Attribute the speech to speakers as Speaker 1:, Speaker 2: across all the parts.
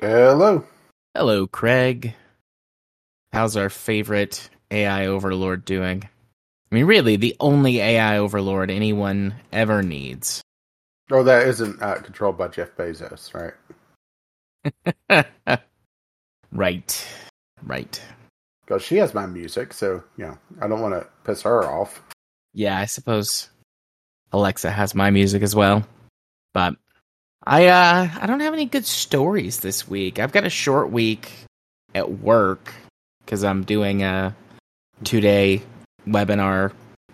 Speaker 1: Hello.
Speaker 2: Hello, Craig. How's our favorite AI overlord doing? I mean, really, the only AI overlord anyone ever needs.
Speaker 1: Oh, that isn't uh, controlled by Jeff Bezos, right?
Speaker 2: right. Right.
Speaker 1: Because she has my music, so, you know, I don't want to piss her off.
Speaker 2: Yeah, I suppose Alexa has my music as well. But I uh I don't have any good stories this week. I've got a short week at work cuz I'm doing a 2-day webinar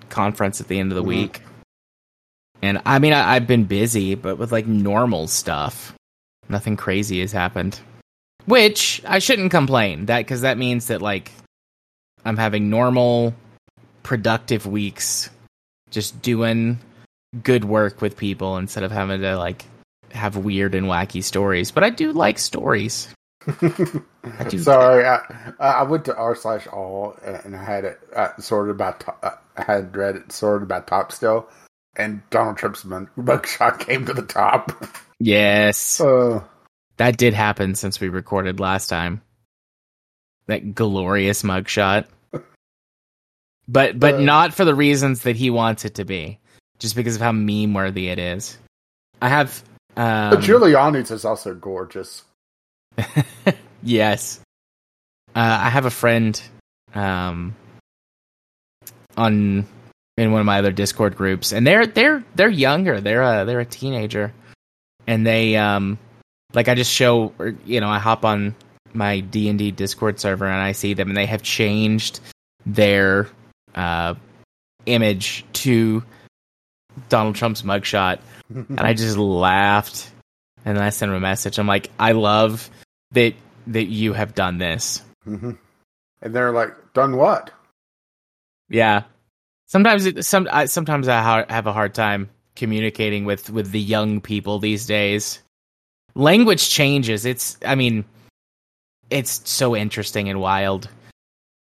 Speaker 2: conference at the end of the
Speaker 1: Mhm.
Speaker 2: week. And I mean I, I've been busy, but with like normal stuff. Nothing crazy has happened. Which I shouldn't complain. That cuz that means that like I'm having normal productive weeks just doing good work with people instead of having to like have weird and wacky stories. But I do like stories. do-
Speaker 1: Sorry, I, I went to r slash all and I had it uh, sorted by to- uh, I had read it sorted by top still, and Donald Trump's mugshot came to the top.
Speaker 2: Yes.
Speaker 1: Uh,
Speaker 2: That did happen since we recorded last time. That glorious mugshot. But but
Speaker 1: Uh.
Speaker 2: not for the reasons that he wants it to be. Just because of how meme worthy it is. I have um,
Speaker 1: but Giuliani's is also gorgeous.
Speaker 2: yes. Uh, I have a friend um, on in one of my other Discord groups, and they're they're they're younger. They're a they're a teenager, and they um like I just show or you know I hop on my D and D Discord server and I see them, and they have changed their uh image to Donald Trump's mugshot, and I just laughed. And then I sent him a message. I'm like, I love that that you have done this.
Speaker 1: Mhm. And they're like, done what?
Speaker 2: Yeah. Sometimes it, some I, sometimes I ha- have a hard time communicating with with the young people these days. Language changes. It's I mean it's so interesting and wild.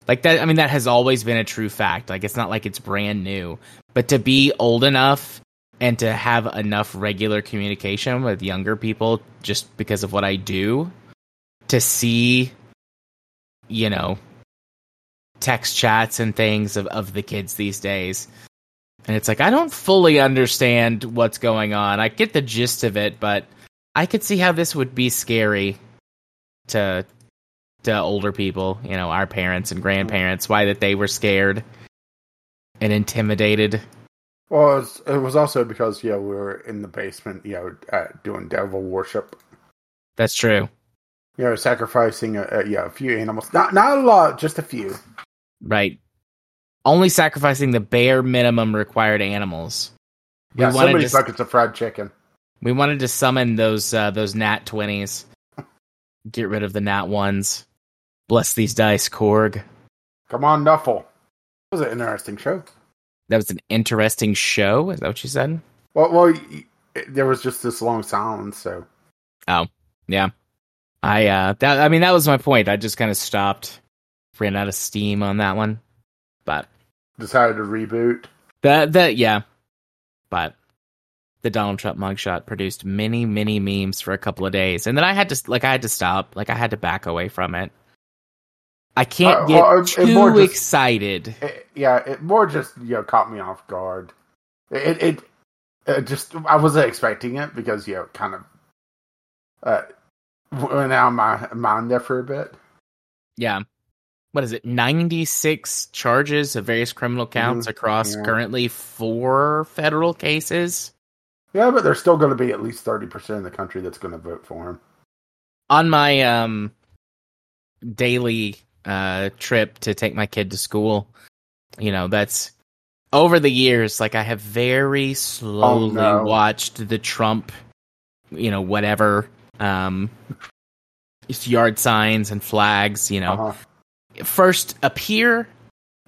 Speaker 2: Like that I mean that has always been a true fact. Like it's not like it's brand new. But to be old enough and to have enough regular communication with younger people just because of what I do to see you know text chats and things of, of the kids these days. And it's like I don't fully understand what's going on. I get the gist of it, but I could see how this would be scary to to older people, you know, our parents and grandparents, why that they were scared and intimidated.
Speaker 1: Well, it was, it was also because yeah, we were in the basement, you know, uh, doing devil worship.
Speaker 2: That's true.
Speaker 1: You know, sacrificing a, a yeah a few animals, not not a lot, just a few.
Speaker 2: Right. Only sacrificing the bare minimum required animals. We
Speaker 1: Yeah, so many
Speaker 2: to
Speaker 1: buckets of fried chicken.
Speaker 2: We wanted to summon those uh, those nat twenties. Get rid of the nat ones. Bless these dice, Korg.
Speaker 1: Come on, Nuffle. It was an interesting show.
Speaker 2: That was an interesting show. Is that what you said?
Speaker 1: Well, well, there was just this long silence, so oh
Speaker 2: Yeah. I uh that I mean that was my point. I just kind of stopped. Ran out of steam on that one. But
Speaker 1: decided to reboot.
Speaker 2: that that yeah. But the Donald Trump mugshot produced many, many memes for a couple of days. And then I had to like I had to stop. Like I had to back away from it. I can't
Speaker 1: Uh,
Speaker 2: get
Speaker 1: well, it
Speaker 2: too
Speaker 1: more just-
Speaker 2: excited.
Speaker 1: It, yeah, it more just you know caught me off guard. It it, it just I wasn't expecting it because you know kind of uh went out of my mind there for a bit.
Speaker 2: Yeah. What is it? 96 charges of various criminal counts across
Speaker 1: yeah.
Speaker 2: currently four federal cases.
Speaker 1: Yeah, but there's still going to be at least thirty percent of the country that's going to vote for him.
Speaker 2: On my um daily uh trip to take my kid to school, you know, that's over the years like I have very slowly
Speaker 1: no.
Speaker 2: watched the Trump, you know, whatever um yard signs and flags, you know,
Speaker 1: Uh-huh.
Speaker 2: first appear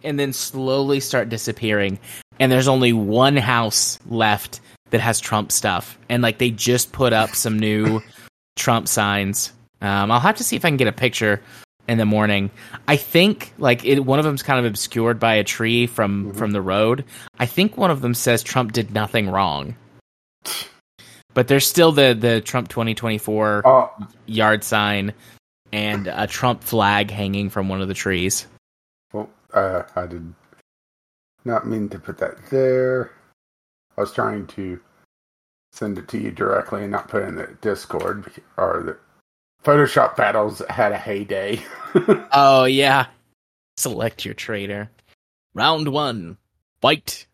Speaker 2: and then slowly start disappearing. And there's only one house left that has trump stuff. And like they just put up some new trump signs. Um, i'll have to see if i can get a picture in the morning i think like it, one of them's kind of obscured by a tree from
Speaker 1: Mhm.
Speaker 2: from the road i think one of them says trump did nothing wrong but there's still the the Trump 2024
Speaker 1: Oh,
Speaker 2: yard sign and a Trump flag hanging from one of the trees.
Speaker 1: well, uh, I did not mean to put that there. I was trying to send it to you directly and not put it in the Discord or the Photoshop battles had a heyday.
Speaker 2: Oh yeah. Select your traitor. Round one. Fight.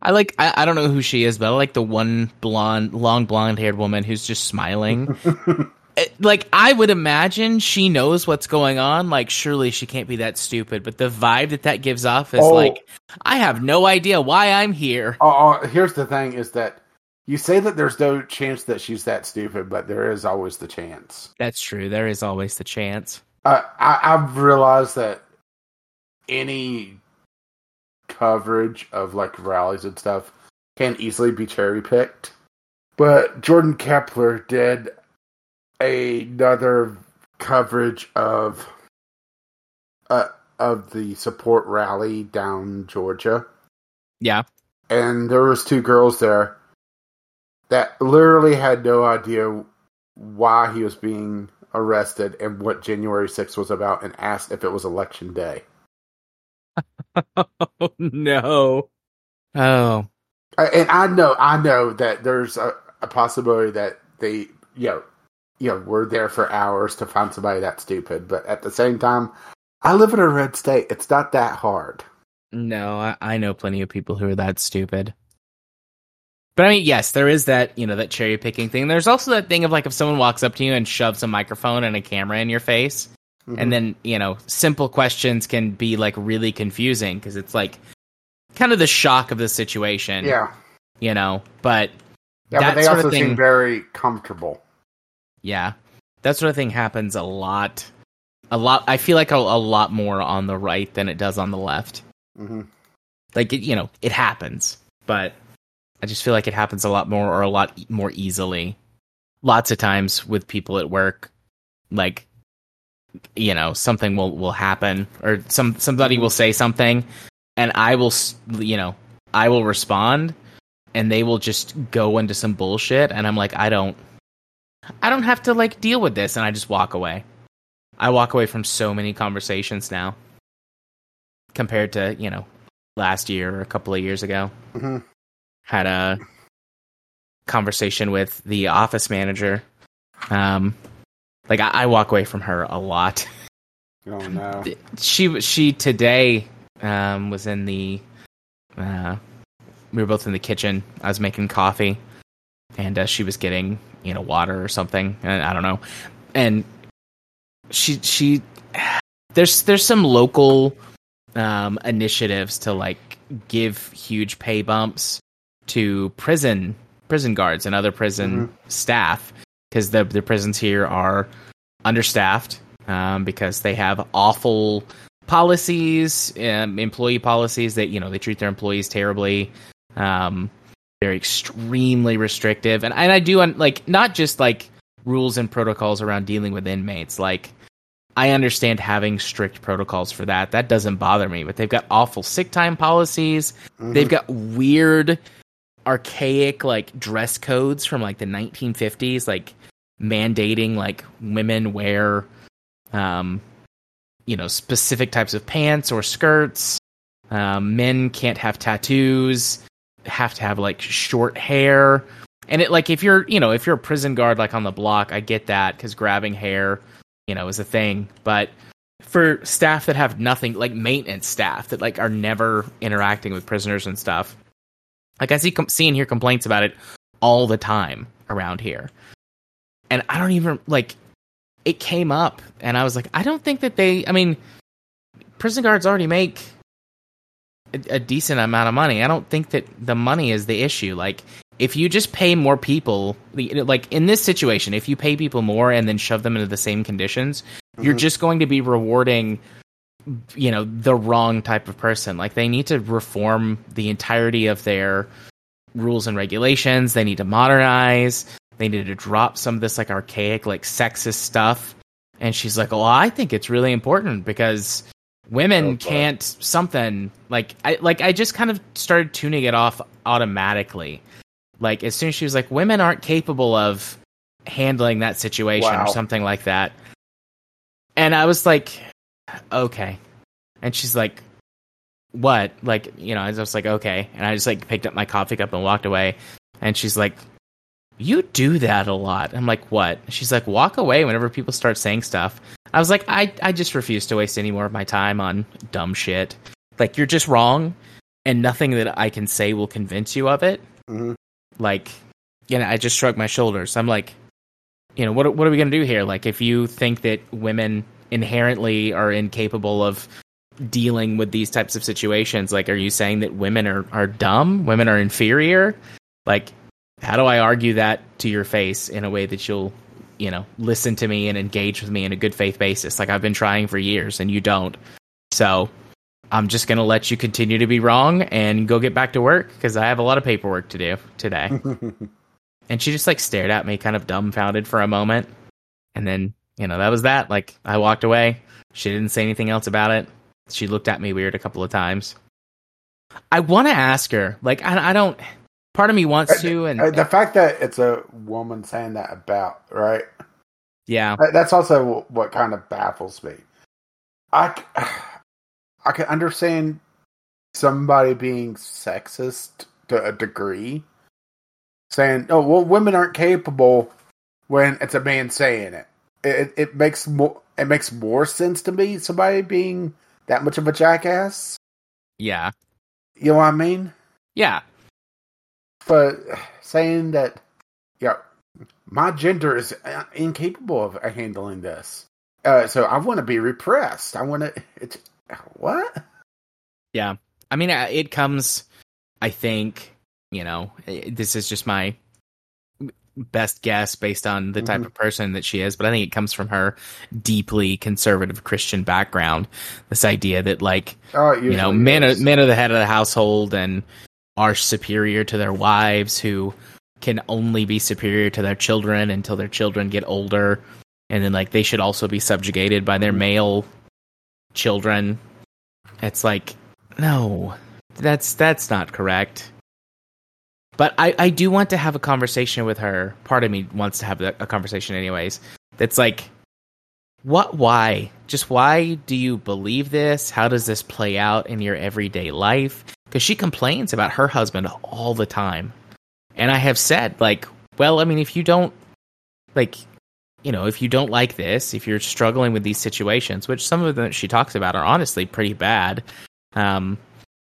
Speaker 2: I like I, I don't know who she is, but I like the one blonde long blonde haired woman who's just smiling. It- like I would imagine she knows what's going on. Like surely she can't be that stupid, but the vibe that that gives off is
Speaker 1: Oh.
Speaker 2: like I have no idea why I'm here.
Speaker 1: Oh, oh, here's the thing: is that you say that there's no chance that she's that stupid, but there is always the chance.
Speaker 2: That's true. There is always the chance.
Speaker 1: Uh, I, I've realized that any coverage of like rallies and stuff can easily be cherry picked. But Jordan Klepper did another coverage of uh, of the support rally down Georgia,
Speaker 2: Yeah.
Speaker 1: and there was two girls there that literally had no idea why he was being arrested and what January 6th was about and asked if it was election day.
Speaker 2: Oh no. Oh.
Speaker 1: And I know, I know that there's a, a possibility that they, you know, you know, we're there for hours to find somebody that stupid. But at the same time, I live in a red state. It's not that hard.
Speaker 2: No, I, I know plenty of people who are that stupid. But I mean, yes, there is that, you know, that cherry picking thing. There's also that thing of like if someone walks up to you and shoves a microphone and a camera in your face,
Speaker 1: Mhm.
Speaker 2: and then, you know, simple questions can be like really confusing because it's like kind of the shock of the situation,
Speaker 1: yeah,
Speaker 2: you know. But
Speaker 1: yeah,
Speaker 2: that
Speaker 1: but they
Speaker 2: sort of
Speaker 1: also
Speaker 2: thing-
Speaker 1: seem very comfortable.
Speaker 2: yeah, that sort of thing happens a lot. A lot. I feel like a, a lot more on the right than it does on the left.
Speaker 1: hmm
Speaker 2: like it, you know it happens but i just feel like it happens a lot more or a lot more easily. Lots of times with people at work like you know something will will happen or some somebody will say something and i will you know i will respond and they will just go into some bullshit and i'm like i don't i don't have to like deal with this and i just walk away. I walk away from so many conversations now compared to you know last year or a couple of years ago.
Speaker 1: Hmm
Speaker 2: had a conversation with the office manager. Um like I, I walk away from her a lot.
Speaker 1: Oh no.
Speaker 2: she she today um was in the uh we were both in the kitchen. I was making coffee and uh, she was getting you know water or something. And i don't know. And she she there's there's some local um initiatives to like give huge pay bumps to prison prison guards and other prison staff because the the prisons here are understaffed um, because they have awful policies, um, employee policies that you know they treat their employees terribly. Um, they're extremely restrictive, and and I do un- like not just like rules and protocols around dealing with inmates. Like I understand having strict protocols for that. That doesn't bother me, but they've got awful sick time policies.
Speaker 1: Mhm.
Speaker 2: They've got weird, archaic like dress codes from like the 1950s, like mandating like women wear, um, you know, specific types of pants or skirts. Um, men can't have tattoos. Have to have like short hair. And it like if you're you know if you're a prison guard like on the block, I get that because grabbing hair, you know, is a thing. But for staff that have nothing like maintenance staff that like are never interacting with prisoners and stuff like i see com- see and hear complaints about it all the time around here. And i don't even like it came up and i was like i don't think that they i mean prison guards already make a, a decent amount of money. I don't think that the money is the issue. Like if you just pay more people like in this situation if you pay people more and then shove them into the same conditions you're
Speaker 1: Mhm.
Speaker 2: just going to be rewarding you know the wrong type of person. Like they need to reform the entirety of their rules and regulations. They need to modernize. They need to drop some of this like archaic like sexist stuff. And she's like well i think it's really important because women
Speaker 1: Oh,
Speaker 2: can't something. Like i like i just kind of started tuning it off automatically. Like as soon as she was like, women aren't capable of handling that situation
Speaker 1: Wow.
Speaker 2: or something like that. And I was like, okay. And she's like, what? Like, you know, I was like, okay. And I just like picked up my coffee cup and walked away. And she's like, you do that a lot. I'm like, what? She's like, walk away whenever people start saying stuff. I was like, I, I just refuse to waste any more of my time on dumb shit. Like, you're just wrong, and nothing that I can say will convince you of it.
Speaker 1: Mhm.
Speaker 2: Like, you know, I just shrugged my shoulders. I'm like, you know, what what are we gonna do here? Like, if you think that women inherently are incapable of dealing with these types of situations, like, are you saying that women are are dumb? Women are inferior? Like, how do I argue that to your face in a way that you'll, you know, listen to me and engage with me in a good faith basis? Like I've been trying for years and you don't. So I'm just going to let you continue to be wrong and go get back to work because I have a lot of paperwork to do today. and she just like stared at me kind of dumbfounded for a moment. And then, you know, that was that. Like I walked away. She didn't say anything else about it. She looked at me weird a couple of times. I want to ask her, like, I, I don't. Part of me wants to, and
Speaker 1: Uh, the fact that it's a woman saying that about right
Speaker 2: yeah,
Speaker 1: That's also what kind of baffles me. I, I can understand somebody being sexist to a degree, saying, "Oh, well, women aren't capable," when it's a man saying it. It, it makes more it makes more sense to me. Somebody being that much of a jackass.
Speaker 2: yeah,
Speaker 1: You know what I mean?
Speaker 2: yeah.
Speaker 1: But saying that, yeah, my gender is uh, incapable of handling this. Uh, so I want to be repressed. I want to. It's what?
Speaker 2: Yeah. I mean, uh, it comes, I think, you know, eh, this is just my best guess based on the type
Speaker 1: Mhm.
Speaker 2: of person that she is, but I think it comes from her deeply conservative Christian background. This idea that, like,
Speaker 1: Oh,
Speaker 2: you know, men are, men are the head of the household and are superior to their wives who can only be superior to their children until their children get older. And then, like, they should also be subjugated by their male children. It's like, no, that's that's not correct. But I, I do want to have a conversation with her. Part of me wants to have a conversation, anyways. That's like, what? Why? Just why do you believe this? How does this play out in your everyday life? Because she complains about her husband all the time, and I have said, like, well, I mean, if you don't, like, you know, if you don't like this, if you're struggling with these situations, which some of them she talks about are honestly pretty bad. Um,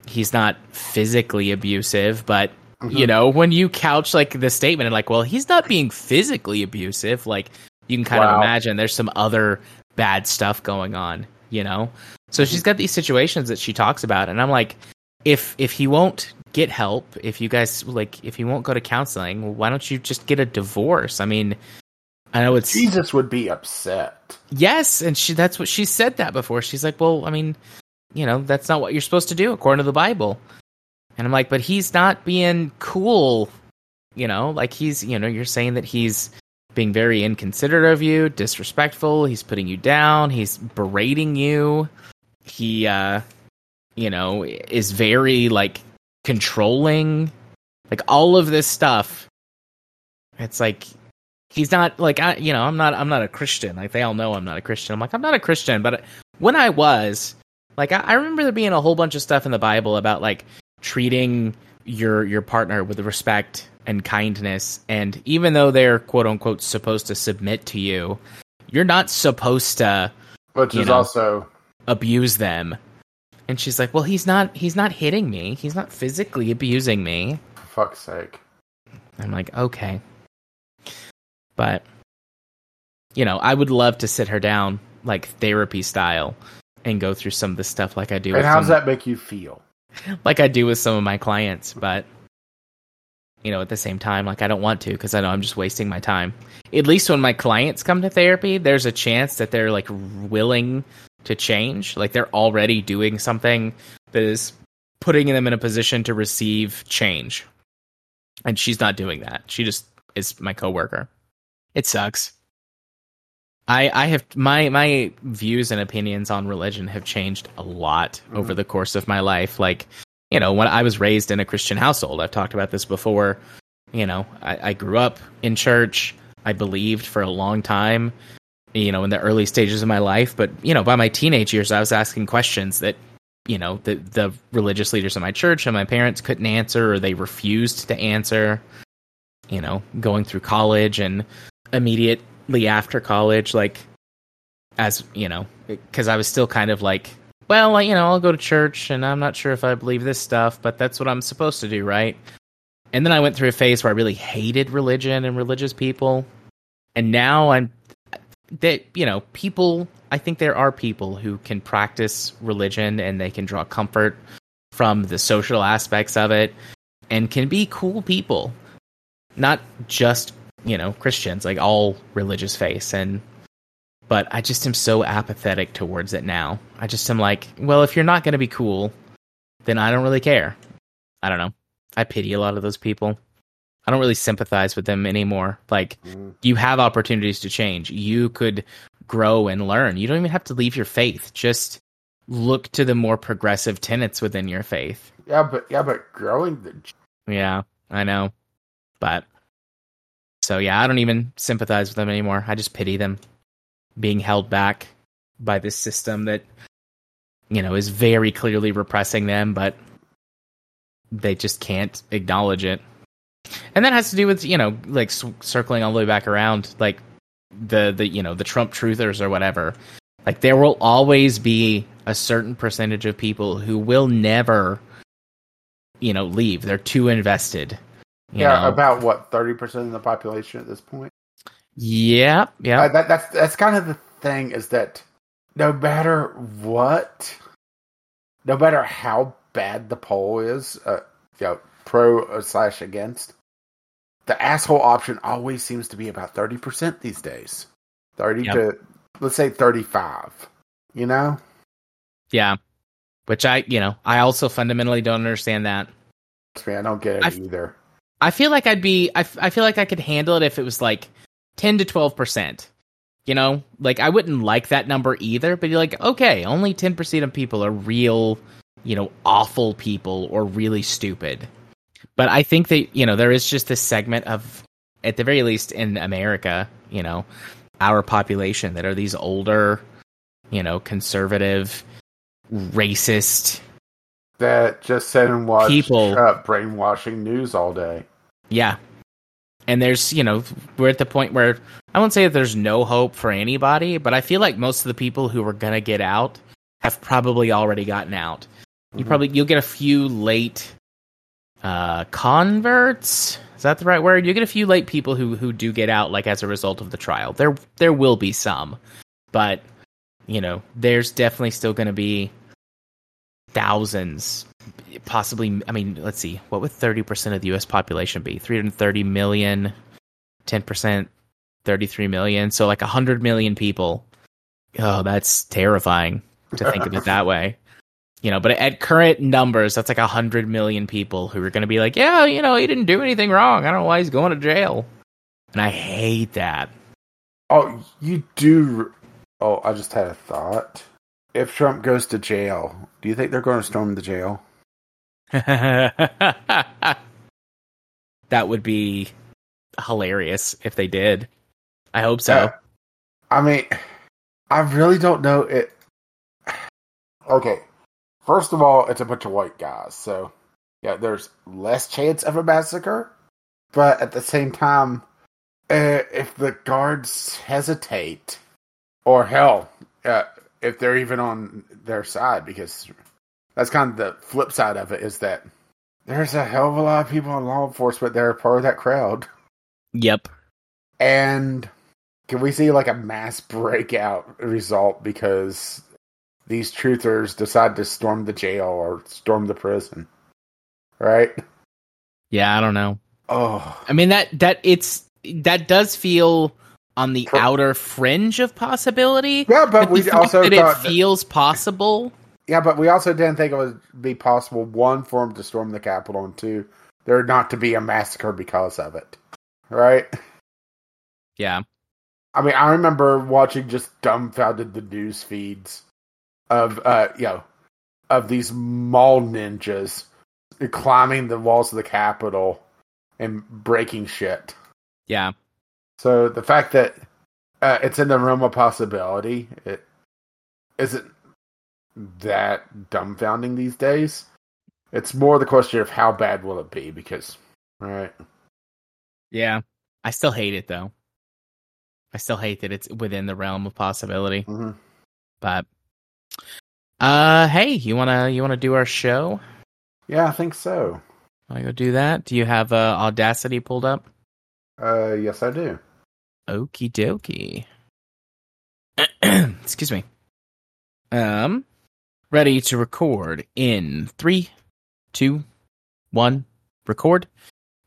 Speaker 2: he's not physically abusive, but you
Speaker 1: Mhm.
Speaker 2: know, when you couch like the statement and like, well, he's not being physically abusive, like you can kind of imagine there's some other bad stuff going on, you know? So she's got these situations that she talks about and I'm like, if if he won't get help, if you guys like if he won't go to counseling, why don't you just get a divorce? I mean, I know it's
Speaker 1: Jesus would be upset.
Speaker 2: Yes, and she that's what she said that before. She's like, "Well, I mean, you know, that's not what you're supposed to do according to the Bible." And I'm like, "But he's not being cool." You know, like he's, you know, you're saying that he's being very inconsiderate of you, disrespectful, he's putting you down, he's berating you. He uh you know, is very like controlling. Like all of this stuff. It's like he's not like I you know I'm not I'm not a Christian like they all know I'm not a Christian I'm like I'm not a Christian but when I was like I, I remember there being a whole bunch of stuff in the Bible about like treating your your partner with respect and kindness and even though they're quote unquote supposed to submit to you you're not supposed to
Speaker 1: Which is
Speaker 2: know.
Speaker 1: also
Speaker 2: abuse them and she's like well he's not he's not hitting me he's not physically abusing me
Speaker 1: for fuck's sake.
Speaker 2: I'm like, okay. But, you know, I would love to sit her down, like therapy style, and go through some of the stuff like I do
Speaker 1: And how does that make you feel?
Speaker 2: Like I do with some of my clients. But, you know, at the same time, like I don't want to because I know I'm just wasting my time. At least when my clients come to therapy, there's a chance that they're like willing to change. Like they're already doing something that is putting them in a position to receive change. And she's not doing that. She just is my coworker. It sucks. I I have my my views and opinions on religion have changed a lot over
Speaker 1: Mhm.
Speaker 2: the course of my life. Like, you know, when I was raised in a Christian household, I've talked about this before. You know, I, I grew up in church. I believed for a long time, you know, in the early stages of my life. But, you know, by my teenage years, I was asking questions that, you know, the, the religious leaders in my church and my parents couldn't answer or they refused to answer. You know, going through college and immediately after college, like, as, you know, because I was still kind of like, well, you know, I'll go to church and I'm not sure if I believe this stuff, but that's what I'm supposed to do, right? And then I went through a phase where I really hated religion and religious people. And now I'm that you know, people I think there are people who can practice religion and they can draw comfort from the social aspects of it and can be cool people. Not just, you know, Christians, like all religious faiths and but I just am so apathetic towards it now. I just am like, well, if you're not going to be cool, then I don't really care. I don't know. I pity a lot of those people. I don't really sympathize with them anymore. Like, mm. you have opportunities to change. You could grow and learn. You don't even have to leave your faith. Just look to the more progressive tenets within your faith.
Speaker 1: Yeah, but yeah, but growing the
Speaker 2: Yeah, I know. But so yeah, I don't even sympathize with them anymore. I just pity them being held back by this system that you know is very clearly repressing them, but they just can't acknowledge it. And that has to do with you know like circling all the way back around like the the you know the Trump truthers or whatever. Like there will always be a certain percentage of people who will never you know leave. They're too invested.
Speaker 1: Yeah, know? about what thirty percent of the population at this point.
Speaker 2: Yeah, yeah.
Speaker 1: Uh, that, that's that's kind of the thing is that no matter what, no matter how bad the poll is, uh, you know, pro slash against, the asshole option always seems to be about 30% these days. 30 yep. to, let's say 35, you know?
Speaker 2: Yeah. Which I, you know, I also fundamentally don't understand that.
Speaker 1: I don't get it I f- either.
Speaker 2: I feel like I'd be, I, f- I feel like I could handle it if it was like 10 to 12%. You know, like I wouldn't like that number either, but you're like, okay, only 10% of people are real you know, awful people or really stupid. But I think that, you know, there is just this segment of, at the very least in America, you know, our population that are these older, you know, conservative, racist.
Speaker 1: That just sit and watch people, brainwashing news all day.
Speaker 2: Yeah. And there's, you know, we're at the point where I won't say that there's no hope for anybody, but I feel like most of the people who are going to get out have probably already gotten out. You probably you'll get a few late uh, converts. Is that the right word? You get a few late people who who do get out, like as a result of the trial. There there will be some, but you know, there's definitely still going to be thousands, possibly. I mean, let's see, what would thirty percent of the U.S. population be? Three hundred thirty million, ten percent, thirty-three million. So like hundred million people. Oh, that's terrifying to think of it that way you know, but at current numbers, that's like a hundred million people who are going to be like, yeah, you know, he didn't do anything wrong. I don't know why he's going to jail. And I hate that.
Speaker 1: Oh, you do. Oh, I just had a thought. If Trump goes to jail, do you think they're going to storm the jail?
Speaker 2: That would be hilarious if they did. I hope so.
Speaker 1: I mean, I really don't know it. Okay, First of all, it's a bunch of white guys, so yeah, there's less chance of a massacre. But at the same time, uh, if the guards hesitate, or hell, uh, if they're even on their side, because that's kind of the flip side of it is that there's a hell of a lot of people in law enforcement that are part of that crowd.
Speaker 2: Yep.
Speaker 1: And can we see like a mass breakout result because these truthers decide to storm the jail or storm the prison. Right?
Speaker 2: Yeah, I don't know.
Speaker 1: Oh.
Speaker 2: I mean that that it's that does feel on the outer fringe of possibility.
Speaker 1: Yeah, but, but we also
Speaker 2: that it feels possible.
Speaker 1: Yeah, but we also didn't think it would be possible one for them to storm the Capitol and two there not to be a massacre because of it. Right?
Speaker 2: Yeah.
Speaker 1: I mean, I remember watching just dumbfounded the news feeds of uh you know of these mall ninjas climbing the walls of the Capitol and breaking shit.
Speaker 2: Yeah.
Speaker 1: So the fact that uh, it's in the realm of possibility, it isn't that dumbfounding these days. It's more the question of how bad will it be because, right?
Speaker 2: Yeah. I still hate it though. I still hate that it's within the realm of possibility.
Speaker 1: Mhm.
Speaker 2: But uh hey, you wanna you wanna do our show?
Speaker 1: Yeah, I think so.
Speaker 2: Wanna go do that? Do you have uh, Audacity pulled up?
Speaker 1: Uh, yes, I do.
Speaker 2: Okie dokie. Excuse me. Um, ready to record in three, two, one. Record.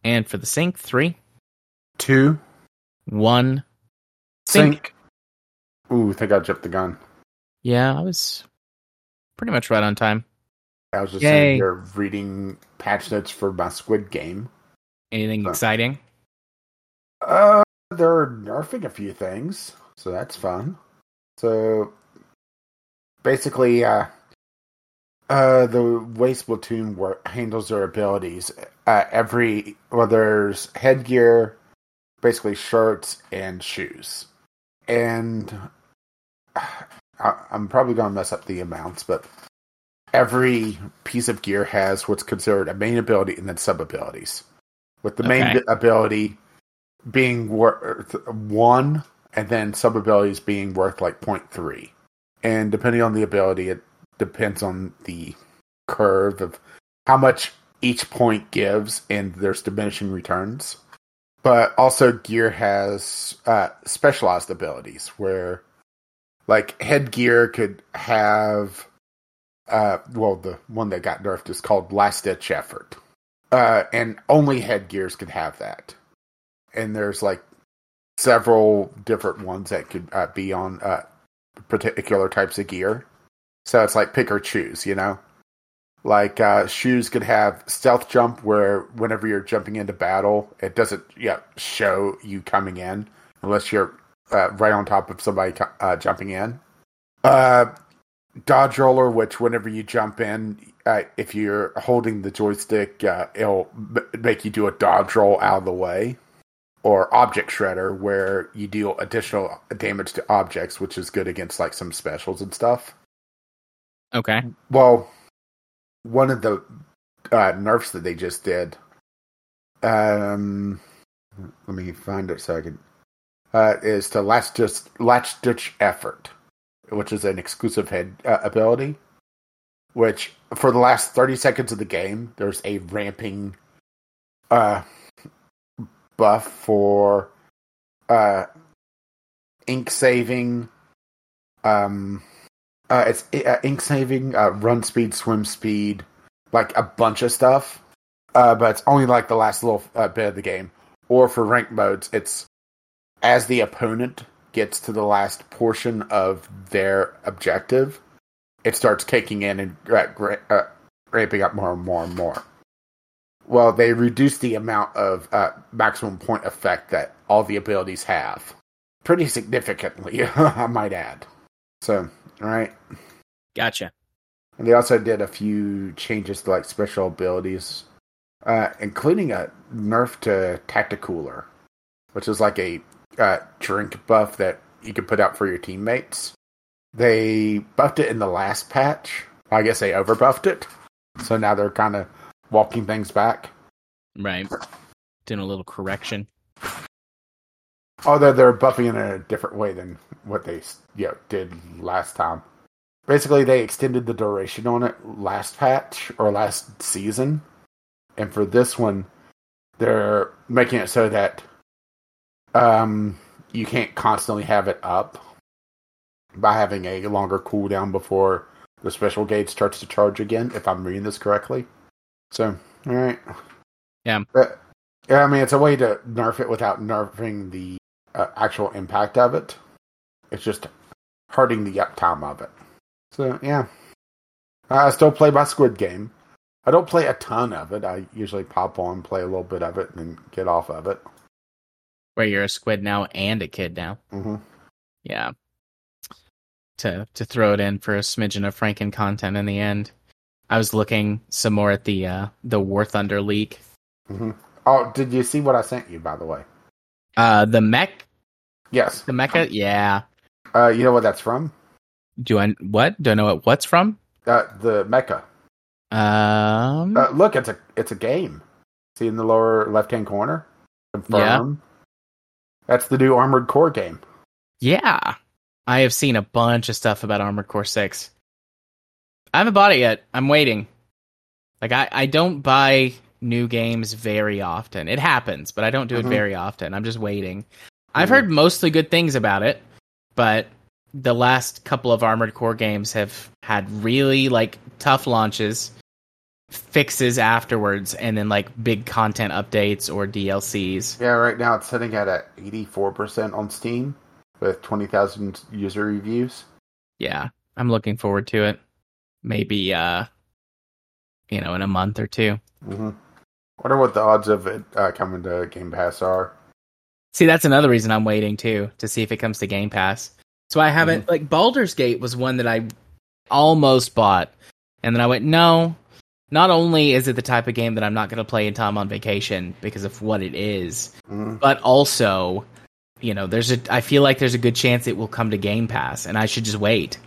Speaker 2: And for the sync, three,
Speaker 1: Two
Speaker 2: one. Sync.
Speaker 1: sync. Ooh, I think I jumped the gun.
Speaker 2: Yeah, I was pretty much right on time.
Speaker 1: I was just
Speaker 2: Yay.
Speaker 1: saying you're reading patch notes for my Squid Game.
Speaker 2: Anything
Speaker 1: Huh.
Speaker 2: exciting?
Speaker 1: Uh, they're nerfing a few things, so that's fun. So basically, uh, uh, the way Splatoon work, handles their abilities, uh, every well, there's headgear, basically shirts and shoes, and I, I'm probably gonna mess up the amounts, but every piece of gear has what's considered a main ability and then sub abilities. With the main
Speaker 2: Okay.
Speaker 1: ability being worth one, and then sub abilities being worth like 0.3. And depending on the ability, it depends on the curve of how much each point gives, and there's diminishing returns. But also, gear has uh, specialized abilities where, like, headgear could have. Uh, well, the one that got nerfed is called Last Ditch Effort. Uh, and only headgears could have that and there's like several different ones that could uh, be on uh, particular types of gear. So it's like pick or choose, you know. Like uh, shoes could have stealth jump, where whenever you're jumping into battle, it doesn't yeah show you coming in unless you're uh, right on top of somebody uh, jumping in. Uh, dodge roller, which whenever you jump in, uh, if you're holding the joystick, uh, it'll m- make you do a dodge roll out of the way or object shredder where you deal additional damage to objects which is good against like some specials and stuff
Speaker 2: Okay.
Speaker 1: well one of the uh, nerfs that they just did um let me find it so i can uh, is to latch just latch ditch effort which is an exclusive head uh, ability which for the last 30 seconds of the game there's a ramping uh buff for uh ink saving um uh it's uh, ink saving uh run speed swim speed like a bunch of stuff uh but it's only like the last little uh, bit of the game or for rank modes it's as the opponent gets to the last portion of their objective it starts kicking in and uh, uh, ramping up more and more and more well, they reduce the amount of uh, maximum point effect that all the abilities have. Pretty significantly, I might add. So, alright.
Speaker 2: Gotcha.
Speaker 1: And they also did a few changes to like special abilities, uh, including a nerf to Tacticooler, which is like a uh, drink buff that you can put out for your teammates. They buffed it in the last patch. I guess they overbuffed it. So now they're kind of walking things back.
Speaker 2: Right. Doing a little correction.
Speaker 1: Although they're buffing it in a different way than what they you know, did last time. Basically, they extended the duration on it last patch or last season, and for this one, they're making it so that um, you can't constantly have it up by having a longer cooldown before the special gauge starts to charge again. If I'm reading this correctly, so all right,
Speaker 2: Yeah.
Speaker 1: But, yeah, I mean it's a way to nerf it without nerfing the uh, actual impact of it. It's just hurting the uptime of it. So yeah, I still play my Squid Game. I don't play a ton of it. I usually pop on, play a little bit of it, and then get off of it.
Speaker 2: Where you're a squid now and a kid now.
Speaker 1: hmm
Speaker 2: Yeah. To to throw it in for a smidgen of Franken content in the end. I was looking some more at the uh the War Thunder leak.
Speaker 1: hmm Oh, did you see what I sent you? By the way,
Speaker 2: Uh, the mech,
Speaker 1: yes.
Speaker 2: the mecha. Yeah.
Speaker 1: Uh, you know what that's from?
Speaker 2: Do I what? Do I know what what's from?
Speaker 1: Uh, the mecha.
Speaker 2: Um.
Speaker 1: Uh, look, it's a it's a game. See in the lower left hand corner. Confirm. That's the new Armored Core game.
Speaker 2: Yeah. I have seen a bunch of stuff about Armored Core 6. I haven't bought it yet. I'm waiting. Like I, I don't buy new games very often. It happens, but I don't do it
Speaker 1: Mhm.
Speaker 2: very often. I'm just waiting. I've
Speaker 1: Mhm.
Speaker 2: heard mostly good things about it, but the last couple of Armored Core games have had really like tough launches, fixes afterwards, and then like big content updates or DLCs.
Speaker 1: Yeah, right now it's sitting at a eighty four percent on Steam with twenty thousand user reviews.
Speaker 2: yeah i'm looking forward to it maybe uh you know in a month or two
Speaker 1: Mm-hmm. Wonder what the odds of it uh, coming to Game Pass are.
Speaker 2: see that's another reason i'm waiting too to see if it comes to game pass so i haven't like Baldur's gate was one that i almost bought and then i went no not only is it the type of game that i'm not going to play until i'm on vacation because of what it is
Speaker 1: Mhm.
Speaker 2: but also you know there's a i feel like there's a good chance it will come to game pass and i should just wait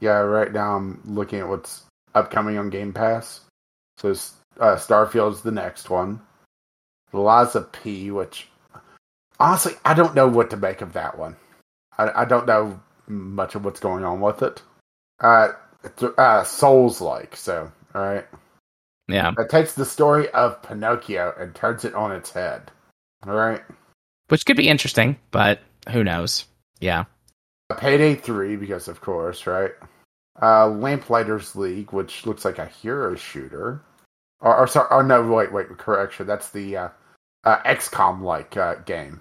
Speaker 1: Yeah, right now I'm looking at what's upcoming on Game Pass. So uh, Starfield's the next one. Lies of P, which honestly I don't know what to make of that one. I, I don't know much of what's going on with it. Uh, uh, Souls like, so all right.
Speaker 2: yeah
Speaker 1: It takes the story of Pinocchio and turns it on its head. All right.
Speaker 2: which could be interesting but who knows yeah
Speaker 1: Payday 3, because of course, right? Uh, Lamplighters League, which looks like a hero shooter. Or, or sorry, oh no, wait, wait, correction. That's the uh, uh, XCOM like uh, game.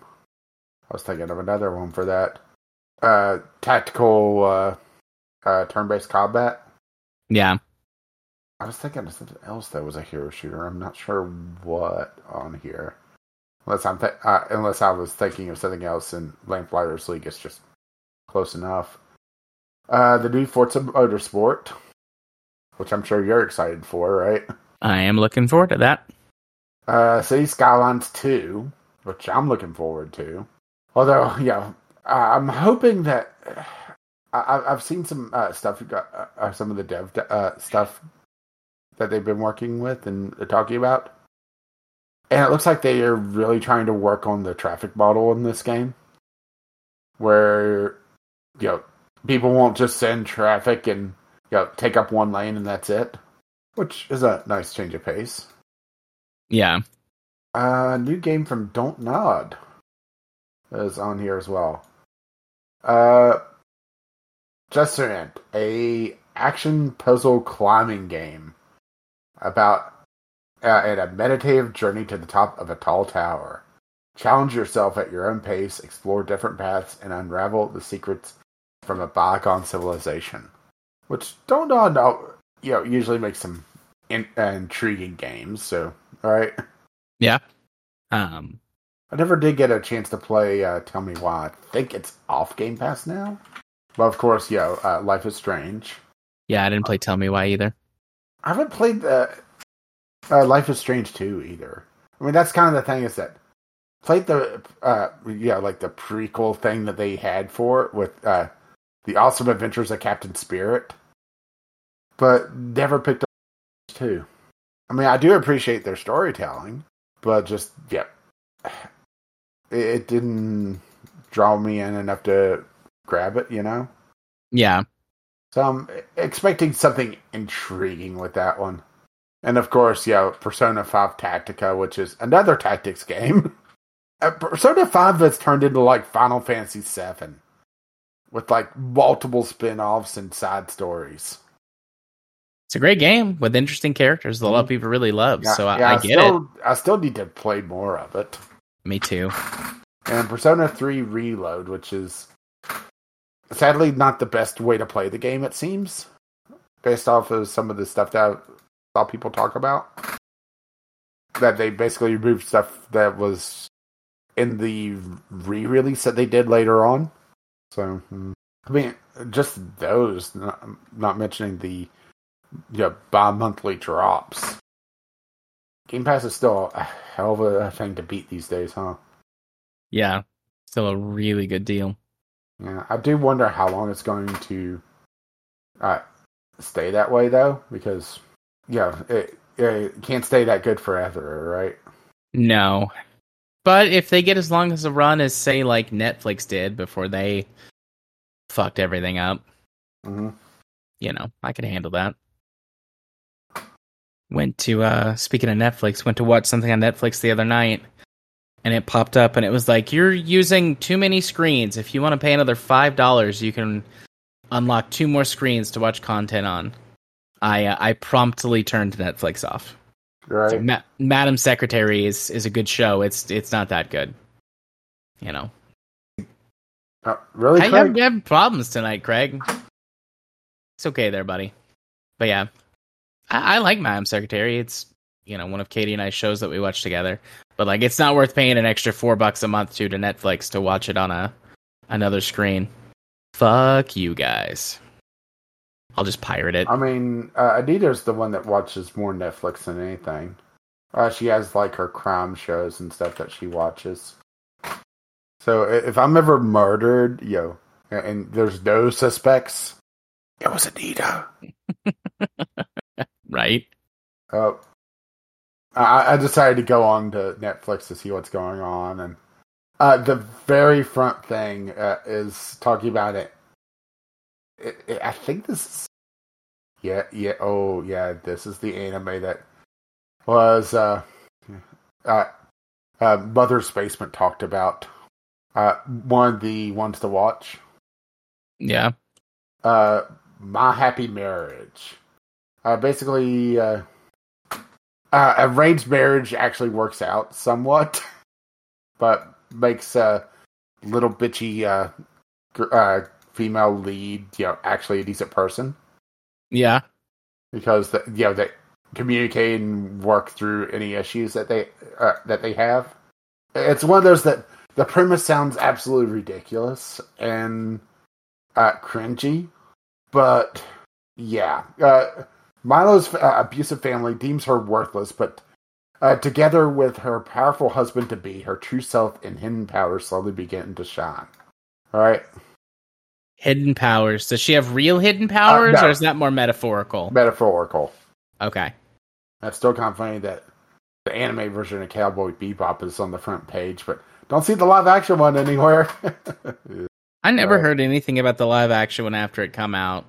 Speaker 1: I was thinking of another one for that. Uh, tactical uh, uh, turn based combat.
Speaker 2: yeah
Speaker 1: I was thinking of something else that was a hero shooter. I'm not sure what on here. Unless I'm th- uh, unless I was thinking of something else, and Lamplighters League is just close enough. Uh, the new Forza Motorsport, which I'm sure you're excited for, right?
Speaker 2: I am looking forward to that.
Speaker 1: Uh, City Skylines 2, which I'm looking forward to. Although, yeah, I- I'm hoping that I- I've seen some uh, stuff. Uh, uh, some of the dev uh, stuff that they've been working with and talking about, and it looks like they are really trying to work on the traffic model in this game, where you know people won't just send traffic and you know take up one lane and that's it, which is a nice change of pace.
Speaker 2: Yeah.
Speaker 1: Uh, new game from Don't Nod is on here as well. Uh, Jusant, a action puzzle climbing game about uh, in a meditative journey to the top of a tall tower. Challenge yourself at your own pace, explore different paths, and unravel the secrets from a bygone civilization. Which Don't Nod, uh, you know, usually makes some in- uh, intriguing games. So, all right. Yeah.
Speaker 2: Um
Speaker 1: I never did get a chance to play uh, Tell Me Why. I think it's off Game Pass now. But of course, yeah, uh, Life is Strange.
Speaker 2: yeah, I didn't play Tell Me Why either.
Speaker 1: I haven't played the uh, Life is Strange 2 either. I mean, that's kind of the thing is that played the uh, yeah like the prequel thing that they had for it with uh, the Awesome Adventures of Captain Spirit, but never picked up 2. I mean, I do appreciate their storytelling, but just yeah, it, it didn't draw me in enough to grab it, you know.
Speaker 2: Yeah.
Speaker 1: So I'm expecting something intriguing with that one. And of course, yeah, Persona 5 Tactica, which is another tactics game. Uh, Persona 5 has turned into like Final Fantasy 7 with like multiple spin offs and side stories.
Speaker 2: It's a great game with interesting characters that a lot of people really love.
Speaker 1: Yeah,
Speaker 2: so I,
Speaker 1: yeah,
Speaker 2: I get it.
Speaker 1: still, I still need to play more of it.
Speaker 2: Me too.
Speaker 1: And Persona 3 Reload, which is sadly not the best way to play the game, it seems, based off of some of the stuff that I saw people talk about. That they basically removed stuff that was in the re release that they did later on. So, hmm. I mean, just those, not, not mentioning the you know, bi monthly drops. Game Pass is still a hell of a thing to beat these days, huh?
Speaker 2: Yeah, still a really good deal.
Speaker 1: Yeah, I do wonder how long it's going to uh, stay that way, though, because yeah, it, it can't stay that good forever, right?
Speaker 2: No, but if they get as long as a run as say like Netflix did before they fucked everything up,
Speaker 1: hmm
Speaker 2: you know, I could handle that. Went to uh speaking of Netflix, went to watch something on Netflix the other night and it popped up and it was like you're using too many screens. If you want to pay another $5, you can unlock two more screens to watch content on. I uh, I promptly turned Netflix off.
Speaker 1: Right.
Speaker 2: Ma- Madam Secretary is is a good show. It's it's not that good. You know.
Speaker 1: Uh, really,
Speaker 2: I
Speaker 1: Craig?
Speaker 2: have, have problems tonight, Craig. It's okay there, buddy. But yeah, I, I like Madam Secretary. It's you know one of Katie and I's shows that we watch together. But like, it's not worth paying an extra four bucks a month to to Netflix to watch it on a another screen. Fuck you guys. I'll just pirate it.
Speaker 1: I mean, uh, Anita's the one that watches more Netflix than anything. Uh, she has like her crime shows and stuff that she watches. So if I'm ever murdered, yo, and there's no suspects, it was Anita.
Speaker 2: right?
Speaker 1: Uh, I, I decided to go on to Netflix to see what's going on, and uh, the very front thing uh, is talking about it. It, it. I think this is. Yeah, yeah. Oh, yeah. This is the anime that was uh, uh, uh, Mother's Basement talked about. Uh, one of the ones to watch.
Speaker 2: Yeah.
Speaker 1: Uh, My Happy Marriage. Uh, basically, uh, uh, arranged marriage actually works out somewhat, but makes a little bitchy uh, gr- uh, female lead, you know, actually a decent person
Speaker 2: Yeah.
Speaker 1: because the, you know they communicate and work through any issues that they uh, that they have. It's one of those that the premise sounds absolutely ridiculous and uh, cringy, but yeah, uh, Miyo's uh, abusive family deems her worthless, but. Uh, together with her powerful husband to be, her true self and hidden powers slowly begin to shine. All right,
Speaker 2: Hidden powers. Does she have real hidden powers,
Speaker 1: no.
Speaker 2: or is that more metaphorical?
Speaker 1: metaphorical.
Speaker 2: Okay.
Speaker 1: That's still kind of funny that the anime version of Cowboy Bebop is on the front page, but don't see the live action one anywhere.
Speaker 2: I never
Speaker 1: Right.
Speaker 2: heard anything about the live action one after it come out.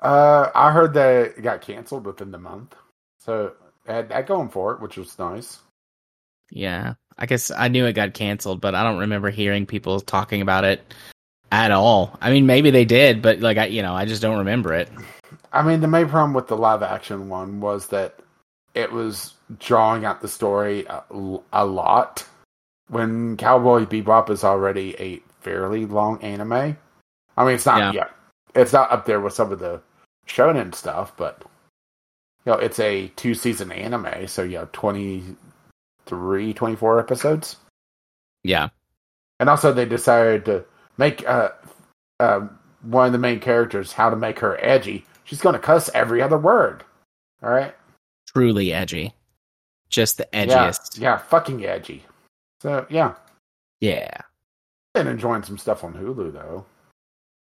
Speaker 1: Uh, I heard that it got canceled within the month, so it had that going for it, which was nice.
Speaker 2: Yeah. I guess I knew it got canceled, but I don't remember hearing people talking about it at all. I mean, maybe they did, but like I, you know, I just don't remember it.
Speaker 1: I mean, the main problem with the live action one was that it was drawing out the story a, a lot. When Cowboy Bebop is already a fairly long anime, I mean, it's not
Speaker 2: Yeah.
Speaker 1: yeah, it's not up there with some of the shonen stuff, but you know, it's a two season anime, so you have 23, 24 episodes.
Speaker 2: Yeah.
Speaker 1: And also, they decided to make uh, uh, one of the main characters how to make her edgy. She's going to cuss every other word. All right.
Speaker 2: Truly edgy. Just the
Speaker 1: Yeah,
Speaker 2: edgiest.
Speaker 1: yeah, fucking edgy. So yeah,
Speaker 2: Yeah.
Speaker 1: And enjoying some stuff on Hulu though.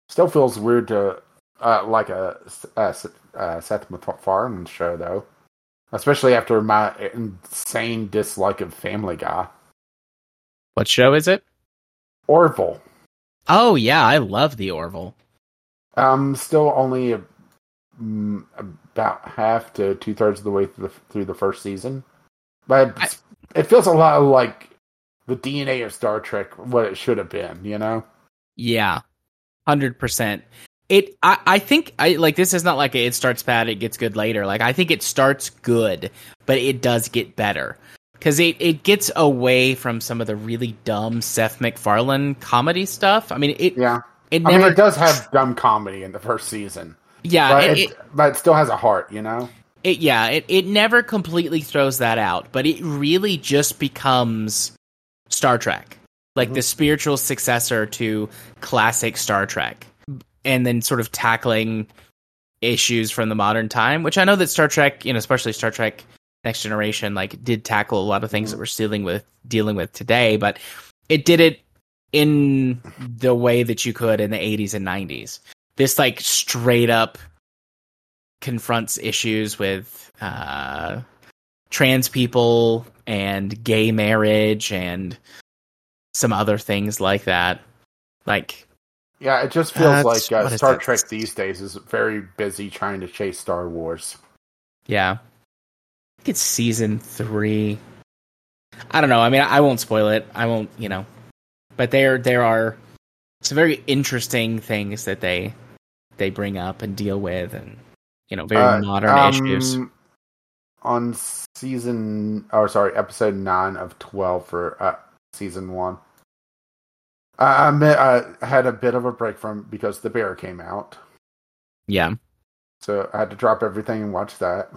Speaker 1: Still feels weird to uh, like a, a, a Seth MacFarlane show though, especially after my insane dislike of Family Guy.
Speaker 2: What show is it?
Speaker 1: Orville.
Speaker 2: Oh yeah, I love the Orville.
Speaker 1: Um, still only a, mm, about half to two thirds of the way through the, through the first season, but it's- it feels a lot like the DNA of Star Trek, what it should have been. You know?
Speaker 2: Yeah. Hundred percent. It I, I think I like this is not like a, it starts bad, it gets good later. Like I think it starts good, but it does get better. Because it, it gets away from some of the really dumb Seth MacFarlane comedy stuff. I mean it
Speaker 1: Yeah.
Speaker 2: it
Speaker 1: I mean, it does have dumb comedy in the first season,
Speaker 2: Yeah,
Speaker 1: but
Speaker 2: it,
Speaker 1: it,
Speaker 2: it,
Speaker 1: but it still has a heart. You know?
Speaker 2: it yeah, it, it never completely throws that out, but it really just becomes Star Trek. Like mm-hmm. the spiritual successor to classic Star Trek. And then sort of tackling issues from the modern time, which I know that Star Trek, you know, especially Star Trek Next Generation like did tackle a lot of things that we're dealing with dealing with today, but it did it in the way that you could in the 80s and 90s. This like straight up confronts issues with uh, trans people and gay marriage and some other things like that. Like,
Speaker 1: Yeah, it just feels
Speaker 2: Uh,
Speaker 1: like uh, Star
Speaker 2: that?
Speaker 1: Trek these days is very busy trying to chase Star Wars.
Speaker 2: yeah, I think it's season three. I don't know. I mean, I won't spoil it. I won't, you know. But there, there are some very interesting things that they they bring up and deal with, and you know, very
Speaker 1: Uh,
Speaker 2: modern
Speaker 1: um,
Speaker 2: issues.
Speaker 1: On season, or sorry, episode nine of twelve for uh, season one. I, I, I had a bit of a break from because the bear came out,
Speaker 2: Yeah,
Speaker 1: so I had to drop everything and watch that.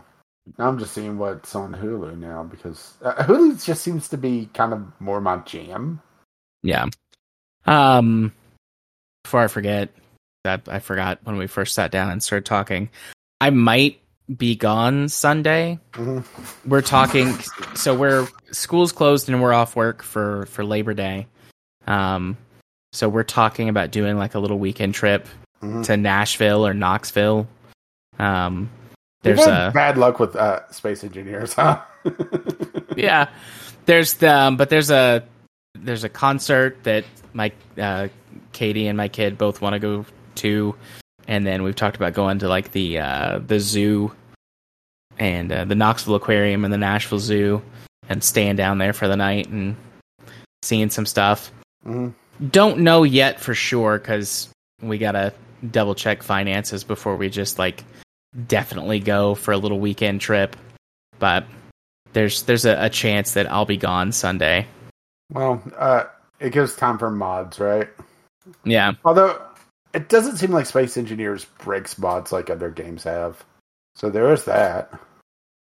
Speaker 1: Now I'm just seeing what's on Hulu now because uh, Hulu just seems to be kind of more my jam.
Speaker 2: yeah. Um, before I forget, that I forgot when we first sat down and started talking. I might be gone Sunday.
Speaker 1: Mhm.
Speaker 2: we're talking so we're school's closed and we're off work for for labor day um so we're talking about doing like a little weekend trip
Speaker 1: Mhm.
Speaker 2: to nashville or knoxville um there's a
Speaker 1: bad luck with uh, space engineers, huh?
Speaker 2: yeah there's the um, but there's a there's a concert that my uh katie and my kid both want to go to and then we've talked about going to like the uh the zoo and uh, the knoxville aquarium and the nashville zoo and staying down there for the night and seeing some stuff
Speaker 1: Mhm.
Speaker 2: Don't know yet for sure because we gotta double check finances before we just like definitely go for a little weekend trip but there's there's a, a chance that i'll be gone sunday
Speaker 1: Well, uh, it gives time for mods, right?
Speaker 2: yeah
Speaker 1: Although it doesn't seem like Space Engineers breaks mods like other games have. So there is that.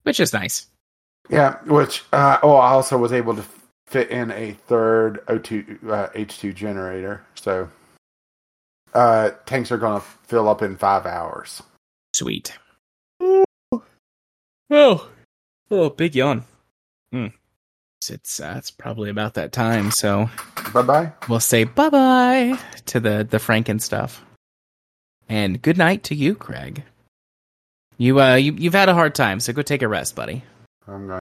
Speaker 2: which is nice
Speaker 1: Yeah, which uh, oh, I also was able to fit in a third O2 uh, H2 generator. So uh, tanks are going to fill up in five hours.
Speaker 2: sweet oh oh big yawn Hmm. it's uh, it's probably about that time so
Speaker 1: Bye bye.
Speaker 2: we'll say bye bye to the the Franken stuff, and good night to you, Craig. You uh you you've had a hard time, so go take a rest, buddy.
Speaker 1: I'm going.